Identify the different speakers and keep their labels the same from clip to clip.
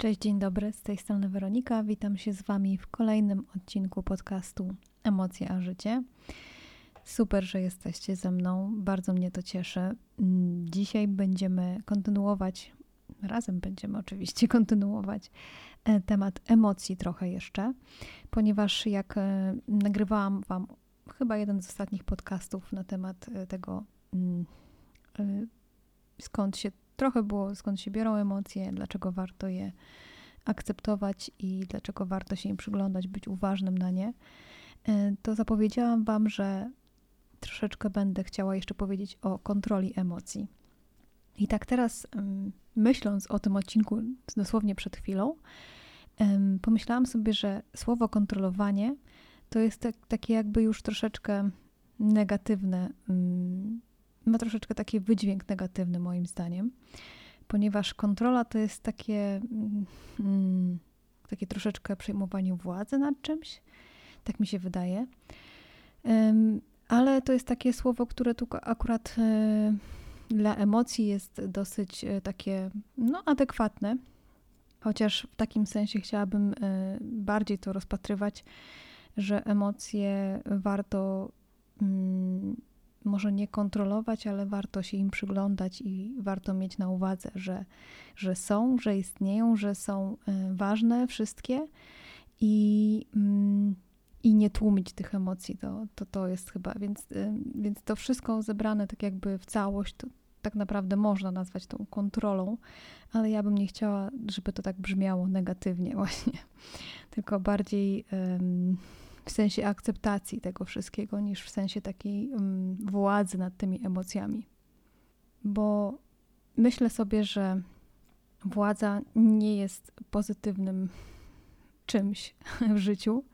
Speaker 1: Cześć, dzień dobry, z tej strony Weronika. Witam się z Wami w kolejnym odcinku podcastu Emocje a Życie. Super, że jesteście ze mną, bardzo mnie to cieszy. Mm, dzisiaj będziemy kontynuować, razem będziemy oczywiście kontynuować e, temat emocji trochę jeszcze, ponieważ jak e, nagrywałam Wam chyba jeden z ostatnich podcastów na temat e, tego, mm, skąd się trochę było, skąd się biorą emocje, dlaczego warto je akceptować i dlaczego warto się im przyglądać, być uważnym na nie, e, to zapowiedziałam Wam, że troszeczkę będę chciała jeszcze powiedzieć o kontroli emocji. I tak teraz, myśląc o tym odcinku dosłownie przed chwilą, pomyślałam sobie, że słowo kontrolowanie to jest tak, takie jakby już troszeczkę negatywne ma troszeczkę taki wydźwięk negatywny moim zdaniem, ponieważ kontrola to jest takie, mm, takie troszeczkę przejmowanie władzy nad czymś, tak mi się wydaje. Um, ale to jest takie słowo, które tu akurat y, dla emocji jest dosyć y, takie no, adekwatne, chociaż w takim sensie chciałabym y, bardziej to rozpatrywać, że emocje warto mm, może nie kontrolować, ale warto się im przyglądać i warto mieć na uwadze, że, że są, że istnieją, że są e, ważne wszystkie i, mm, i nie tłumić tych emocji. To, to, to jest chyba, więc, e, więc to wszystko zebrane tak jakby w całość, to tak naprawdę można nazwać tą kontrolą, ale ja bym nie chciała, żeby to tak brzmiało negatywnie właśnie, tylko bardziej. Um, w sensie akceptacji tego wszystkiego, niż w sensie takiej um, władzy nad tymi emocjami. Bo myślę sobie, że władza nie jest pozytywnym czymś w życiu.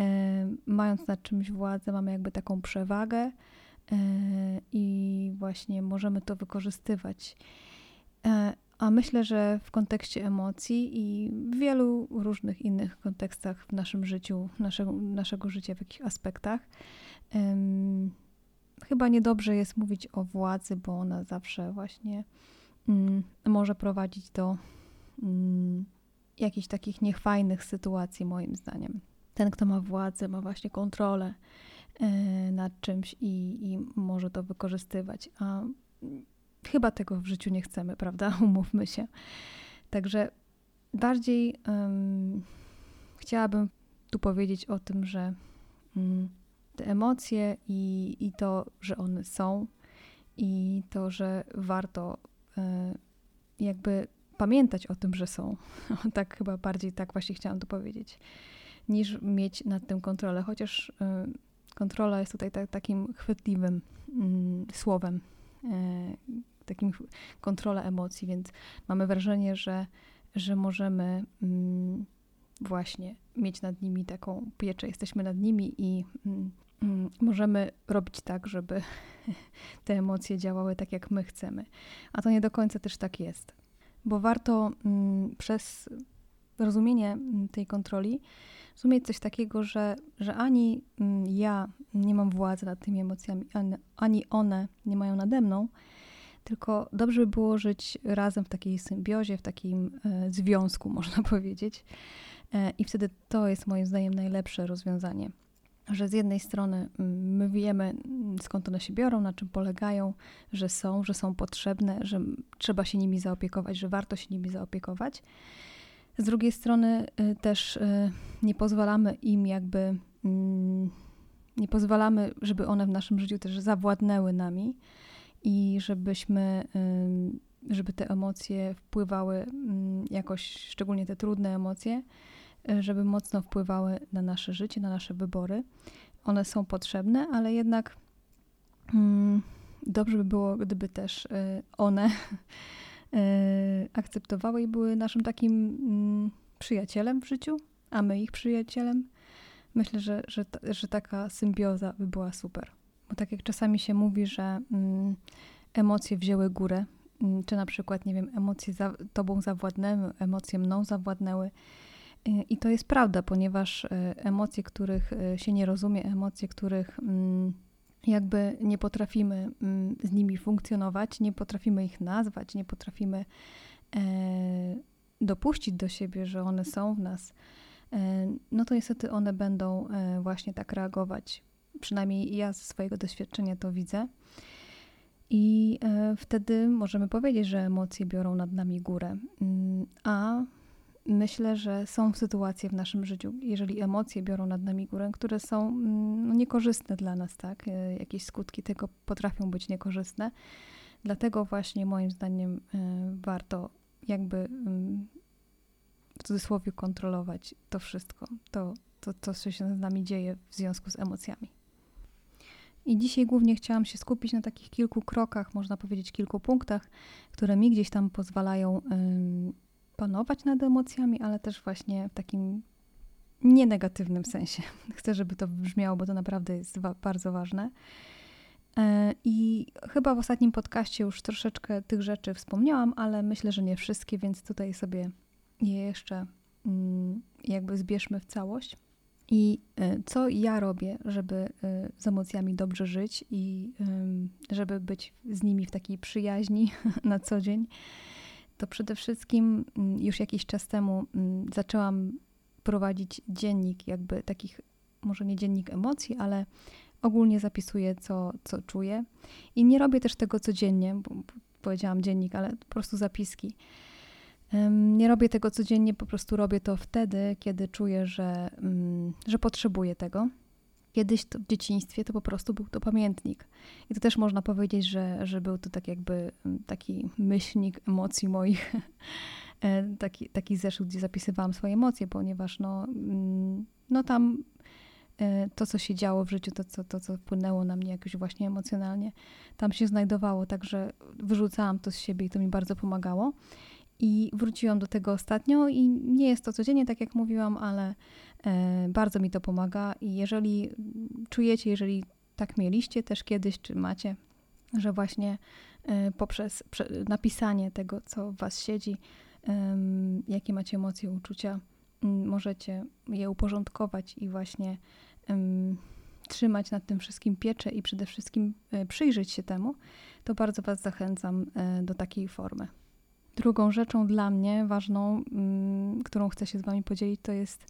Speaker 1: E, mając nad czymś władzę, mamy jakby taką przewagę e, i właśnie możemy to wykorzystywać. A myślę, że w kontekście emocji i w wielu różnych innych kontekstach w naszym życiu, naszego, naszego życia w jakichś aspektach, um, chyba niedobrze jest mówić o władzy, bo ona zawsze właśnie um, może prowadzić do um, jakichś takich niechwajnych sytuacji, moim zdaniem. Ten, kto ma władzę, ma właśnie kontrolę e, nad czymś i, i może to wykorzystywać. A chyba tego w życiu nie chcemy, prawda? Umówmy się. Także bardziej um, chciałabym tu powiedzieć o tym, że um, te emocje i, i to, że one są, i to, że warto um, jakby pamiętać o tym, że są. tak chyba bardziej tak właśnie chciałam tu powiedzieć, niż mieć nad tym kontrolę, chociaż kontrola jest tutaj tak, takim chwytliwym mm, słowem, e, takim kontrola emocji, więc mamy wrażenie, że, że możemy mm, właśnie mieć nad nimi taką pieczę, jesteśmy nad nimi i mm, mm, możemy robić tak, żeby te emocje działały tak, jak my chcemy. A to nie do końca też tak jest, bo warto mm, przez rozumienie mm, tej kontroli rozumieć coś takiego, że, że ani mm, ja nie mam władzy nad tymi emocjami, ani one nie mają nade mną, tylko dobrze by było żyć razem w takiej symbiozie, w takim e, związku, można powiedzieć. E, I wtedy to jest moim zdaniem najlepsze rozwiązanie. Że z jednej strony my wiemy, skąd one się biorą, na czym polegają, że są, że są potrzebne, że trzeba się nimi zaopiekować, że warto się nimi zaopiekować. Z drugiej strony y, też nie pozwalamy im jakby, nie pozwalamy, żeby one w naszym życiu też zawładnęły nami, i żebyśmy, żeby te emocje wpływały jakoś, szczególnie te trudne emocje, y, żeby mocno wpływały na nasze życie, na nasze wybory. One są potrzebne, ale jednak dobrze by było, gdyby też y, one y, akceptowały i były naszym takim przyjacielem w życiu, a my ich przyjacielem. Myślę, że, że, że taka symbioza by była super. Bo tak jak czasami się mówi, że mm, emocje wzięły górę, mm, czy na przykład, nie wiem, emocje za, tobą zawładnęły, emocje mną zawładnęły. Y, I to jest prawda, ponieważ y, emocje, których y, się nie rozumie, emocje, których mm, jakby nie potrafimy mm, z nimi funkcjonować, nie potrafimy ich nazwać, nie potrafimy e, dopuścić do siebie, że one są w nas, no to niestety one będą właśnie tak reagować. Przynajmniej ja ze swojego doświadczenia to widzę. I wtedy możemy powiedzieć, że emocje biorą nad nami górę. Mm, a myślę, że są sytuacje w naszym życiu, jeżeli emocje biorą nad nami górę, które są mm, no, niekorzystne dla nas, tak? E, jakieś skutki tego potrafią być niekorzystne. Dlatego właśnie moim zdaniem e, warto jakby mm, w cudzysłowie kontrolować to wszystko, to, to, to, co się z nami dzieje w związku z emocjami. I dzisiaj głównie chciałam się skupić na takich kilku krokach, można powiedzieć kilku punktach, które mi gdzieś tam pozwalają panować nad emocjami, ale też właśnie w takim nienegatywnym sensie. Chcę, żeby to brzmiało, bo to naprawdę jest wa bardzo ważne. E, I chyba w ostatnim podcaście już troszeczkę tych rzeczy wspomniałam, ale myślę, że nie wszystkie, więc tutaj sobie je jeszcze mm, jakby zbierzmy w całość. I e, co ja robię, żeby e, z emocjami dobrze żyć i żeby być z nimi w takiej przyjaźni na co dzień, to przede wszystkim mm, już jakiś czas temu mm, zaczęłam prowadzić dziennik, jakby takich, może nie dziennik emocji, ale ogólnie zapisuję, co, co czuję. I nie robię też tego codziennie, bo powiedziałam dziennik, ale po prostu zapiski. Nie robię tego codziennie, po prostu robię to wtedy, kiedy czuję, że, mm, że potrzebuję tego. Kiedyś w dzieciństwie to po prostu był to pamiętnik. I to też można powiedzieć, że, że był to tak jakby mm, taki myślnik emocji moich, e, taki, taki zeszyt, gdzie zapisywałam swoje emocje, ponieważ no, mm, no tam e, to, co się działo w życiu, to co, to, co wpłynęło na mnie jakoś właśnie emocjonalnie, tam się znajdowało, także wyrzucałam to z siebie i to mi bardzo pomagało. I wróciłam do tego ostatnio i nie jest to codziennie, tak jak mówiłam, ale e, bardzo mi to pomaga. I jeżeli czujecie, jeżeli tak mieliście też kiedyś, czy macie, że właśnie e, poprzez napisanie tego, co w Was siedzi, jakie macie emocje, uczucia, możecie je uporządkować i właśnie trzymać nad tym wszystkim pieczę i przede wszystkim e, przyjrzeć się temu, to bardzo Was zachęcam do takiej formy. Drugą rzeczą dla mnie ważną, mm, którą chcę się z Wami podzielić, to jest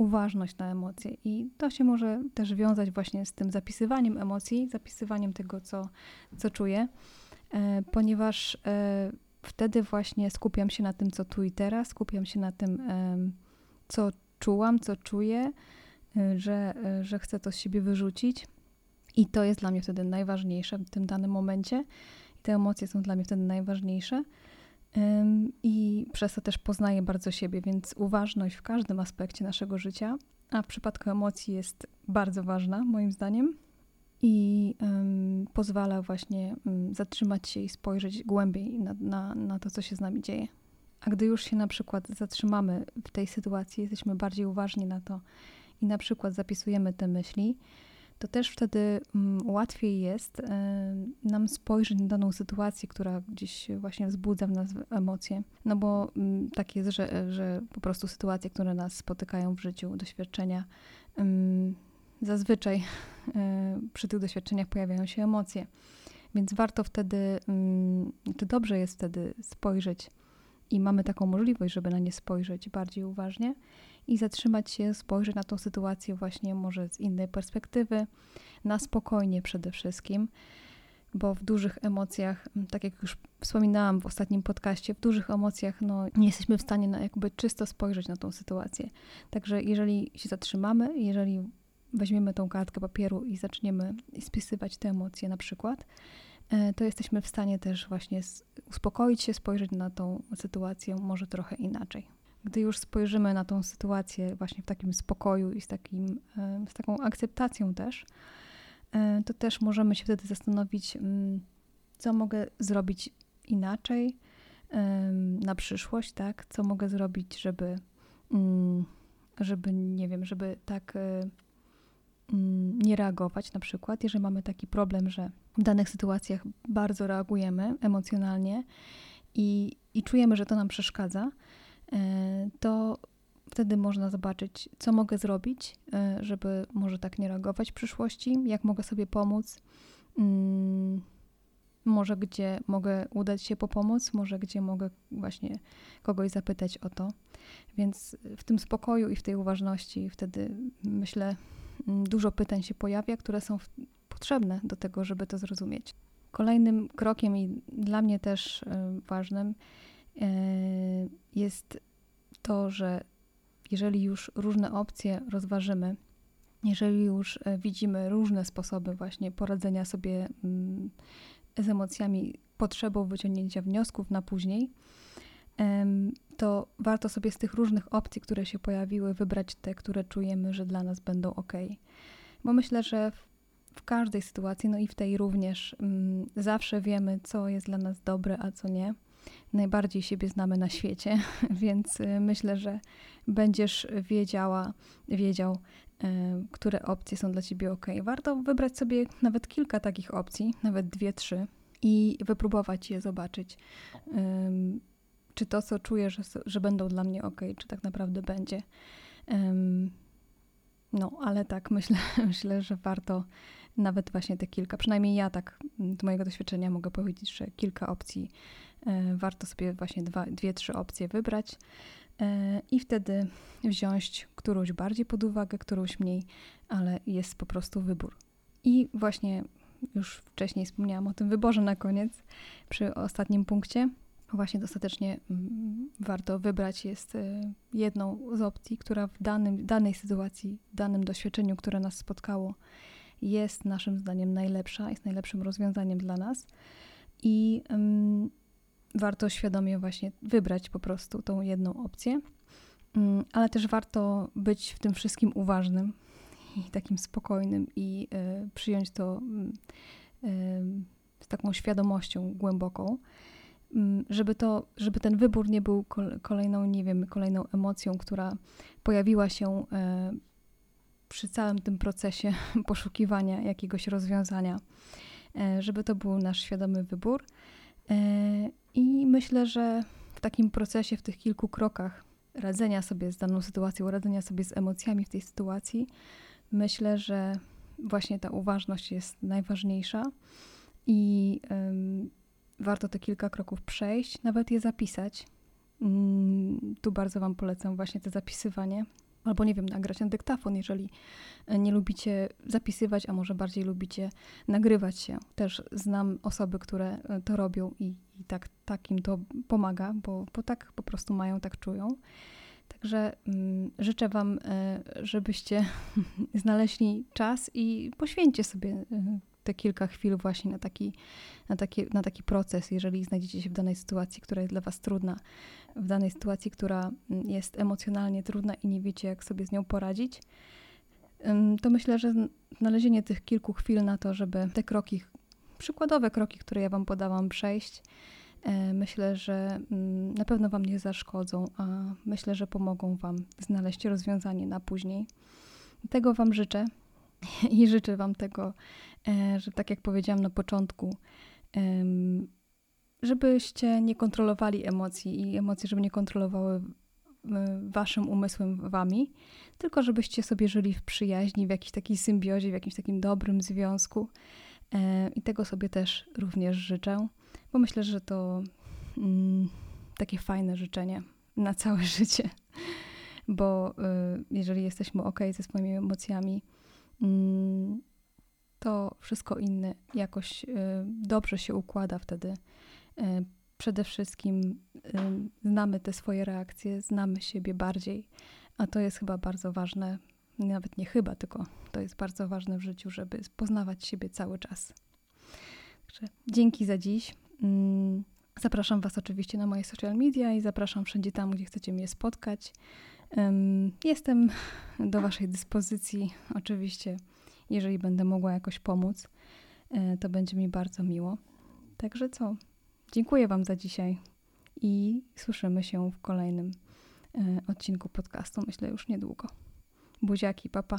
Speaker 1: uważność na emocje. I to się może też wiązać właśnie z tym zapisywaniem emocji, zapisywaniem tego, co, co czuję, e, ponieważ e, wtedy właśnie skupiam się na tym, co tu i teraz, skupiam się na tym, e, co czułam, co czuję, że, że chcę to z siebie wyrzucić. I to jest dla mnie wtedy najważniejsze w tym danym momencie. I te emocje są dla mnie wtedy najważniejsze. I przez to też poznaję bardzo siebie, więc uważność w każdym aspekcie naszego życia, a w przypadku emocji jest bardzo ważna, moim zdaniem, i pozwala właśnie um, zatrzymać się i spojrzeć głębiej na, na, na to, co się z nami dzieje. A gdy już się na przykład zatrzymamy w tej sytuacji, jesteśmy bardziej uważni na to i na przykład zapisujemy te myśli, to też wtedy mm, łatwiej jest e, nam spojrzeć na daną sytuację, która gdzieś właśnie wzbudza w nas emocje. No bo mm, tak jest, że, że po prostu sytuacje, które nas spotykają w życiu, doświadczenia, mm, zazwyczaj e, przy tych doświadczeniach pojawiają się emocje. Więc warto wtedy, czy dobrze jest wtedy spojrzeć i mamy taką możliwość, żeby na nie spojrzeć bardziej uważnie i zatrzymać się, spojrzeć na tą sytuację właśnie może z innej perspektywy, na spokojnie przede wszystkim, bo w dużych emocjach, tak jak już wspominałam w ostatnim podcaście, w dużych emocjach no, nie jesteśmy w stanie na jakby czysto spojrzeć na tą sytuację. Także jeżeli się zatrzymamy, jeżeli weźmiemy tą kartkę papieru i zaczniemy spisywać te emocje na przykład, e, to jesteśmy w stanie też właśnie uspokoić się, spojrzeć na tą sytuację może trochę inaczej gdy już spojrzymy na tą sytuację właśnie w takim spokoju i z, takim, e, z taką akceptacją też, e, to też możemy się wtedy zastanowić, mm, co mogę zrobić inaczej na przyszłość, tak? Co mogę zrobić, żeby, mm, żeby nie wiem, żeby tak e, mm, nie reagować na przykład, jeżeli mamy taki problem, że w danych sytuacjach bardzo reagujemy emocjonalnie i, i czujemy, że to nam przeszkadza, to wtedy można zobaczyć, co mogę zrobić, e, żeby może tak nie reagować w przyszłości, jak mogę sobie pomóc. Mm, może gdzie mogę udać się po pomoc, może gdzie mogę właśnie kogoś zapytać o to. Więc w tym spokoju i w tej uważności wtedy myślę, mm, dużo pytań się pojawia, które są potrzebne do tego, żeby to zrozumieć. Kolejnym krokiem i dla mnie też e, ważnym e, jest to, że jeżeli już różne opcje rozważymy, jeżeli już e, widzimy różne sposoby właśnie poradzenia sobie mm, z emocjami, potrzebą wyciągnięcia wniosków na później, to warto sobie z tych różnych opcji, które się pojawiły, wybrać te, które czujemy, że dla nas będą ok. Bo myślę, że w, w każdej sytuacji, no i w tej również, mm, zawsze wiemy, co jest dla nas dobre, a co nie. Najbardziej siebie znamy na świecie, więc y, myślę, że będziesz wiedziała, wiedział, y, które opcje są dla ciebie ok. Warto wybrać sobie nawet kilka takich opcji, nawet dwie, trzy i wypróbować je, zobaczyć czy to, co czuję, że, że będą dla mnie ok, czy tak naprawdę będzie. No, ale tak, myślę, myślę, że warto nawet właśnie te kilka, przynajmniej ja tak z mojego doświadczenia mogę powiedzieć, że kilka opcji, e, warto sobie właśnie dwa, dwie, trzy opcje wybrać e, i wtedy wziąć którąś bardziej pod uwagę, którąś mniej, ale jest po prostu wybór. I właśnie już wcześniej wspomniałam o tym wyborze na koniec, przy ostatnim punkcie właśnie dostatecznie mm, warto wybrać jest y, jedną z opcji, która w danym, danej sytuacji, danym doświadczeniu, które nas spotkało, jest naszym zdaniem najlepsza, jest najlepszym rozwiązaniem dla nas. I um, warto świadomie właśnie wybrać po prostu tą jedną opcję, um, ale też warto być w tym wszystkim uważnym i takim spokojnym i y, przyjąć to y, z taką świadomością głęboką Mm, żeby, to, żeby ten wybór nie był kolejną, nie wiem, kolejną emocją, która pojawiła się e, przy całym tym procesie poszukiwania jakiegoś rozwiązania, e, żeby to był nasz świadomy wybór. E, I myślę, że w takim procesie, w tych kilku krokach radzenia sobie z daną sytuacją, radzenia sobie z emocjami w tej sytuacji, myślę, że właśnie ta uważność jest najważniejsza i warto te kilka kroków przejść, nawet je zapisać. Mm, tu bardzo Wam polecam właśnie to zapisywanie. Albo nie wiem, nagrać na dyktafon, jeżeli e, nie lubicie zapisywać, a może bardziej lubicie nagrywać się. Też znam osoby, które e, to robią i, i tak, tak im to pomaga, bo, bo tak po prostu mają, tak czują. Także mm, życzę Wam, e, żebyście znaleźli czas i poświęćcie sobie te kilka chwil właśnie na taki, na, taki, na taki proces, jeżeli znajdziecie się w danej sytuacji, która jest dla Was trudna, w danej sytuacji, która mm, jest emocjonalnie trudna i nie wiecie, jak sobie z nią poradzić, to myślę, że znalezienie tych kilku chwil na to, żeby te kroki, przykładowe kroki, które ja Wam podałam, przejść, e, myślę, że mm, na pewno Wam nie zaszkodzą, a myślę, że pomogą Wam znaleźć rozwiązanie na później. Tego Wam życzę i życzę Wam tego, e, że tak jak powiedziałam na początku, żebyście nie kontrolowali emocji i emocje, żeby nie kontrolowały waszym umysłem wami, tylko żebyście sobie żyli w przyjaźni, w jakiejś takiej symbiozie, w jakimś takim dobrym związku. E, I tego sobie też również życzę, bo myślę, że to mm, takie fajne życzenie na całe życie. Bo y, jeżeli jesteśmy ok ze swoimi emocjami, to wszystko inne jakoś y, dobrze się układa wtedy. Y, przede wszystkim y, znamy te swoje reakcje, znamy siebie bardziej, a to jest chyba bardzo ważne, nawet nie chyba, tylko to jest bardzo ważne w życiu, żeby poznawać siebie cały czas. Także dzięki za dziś. Mm, zapraszam Was oczywiście na moje social media i zapraszam wszędzie tam, gdzie chcecie mnie spotkać. Jestem do Waszej dyspozycji, oczywiście, jeżeli będę mogła jakoś pomóc, e, to będzie mi bardzo miło. Także co? Dziękuję Wam za dzisiaj i słyszymy się w kolejnym e, odcinku podcastu, myślę już niedługo. Buziaki, papa.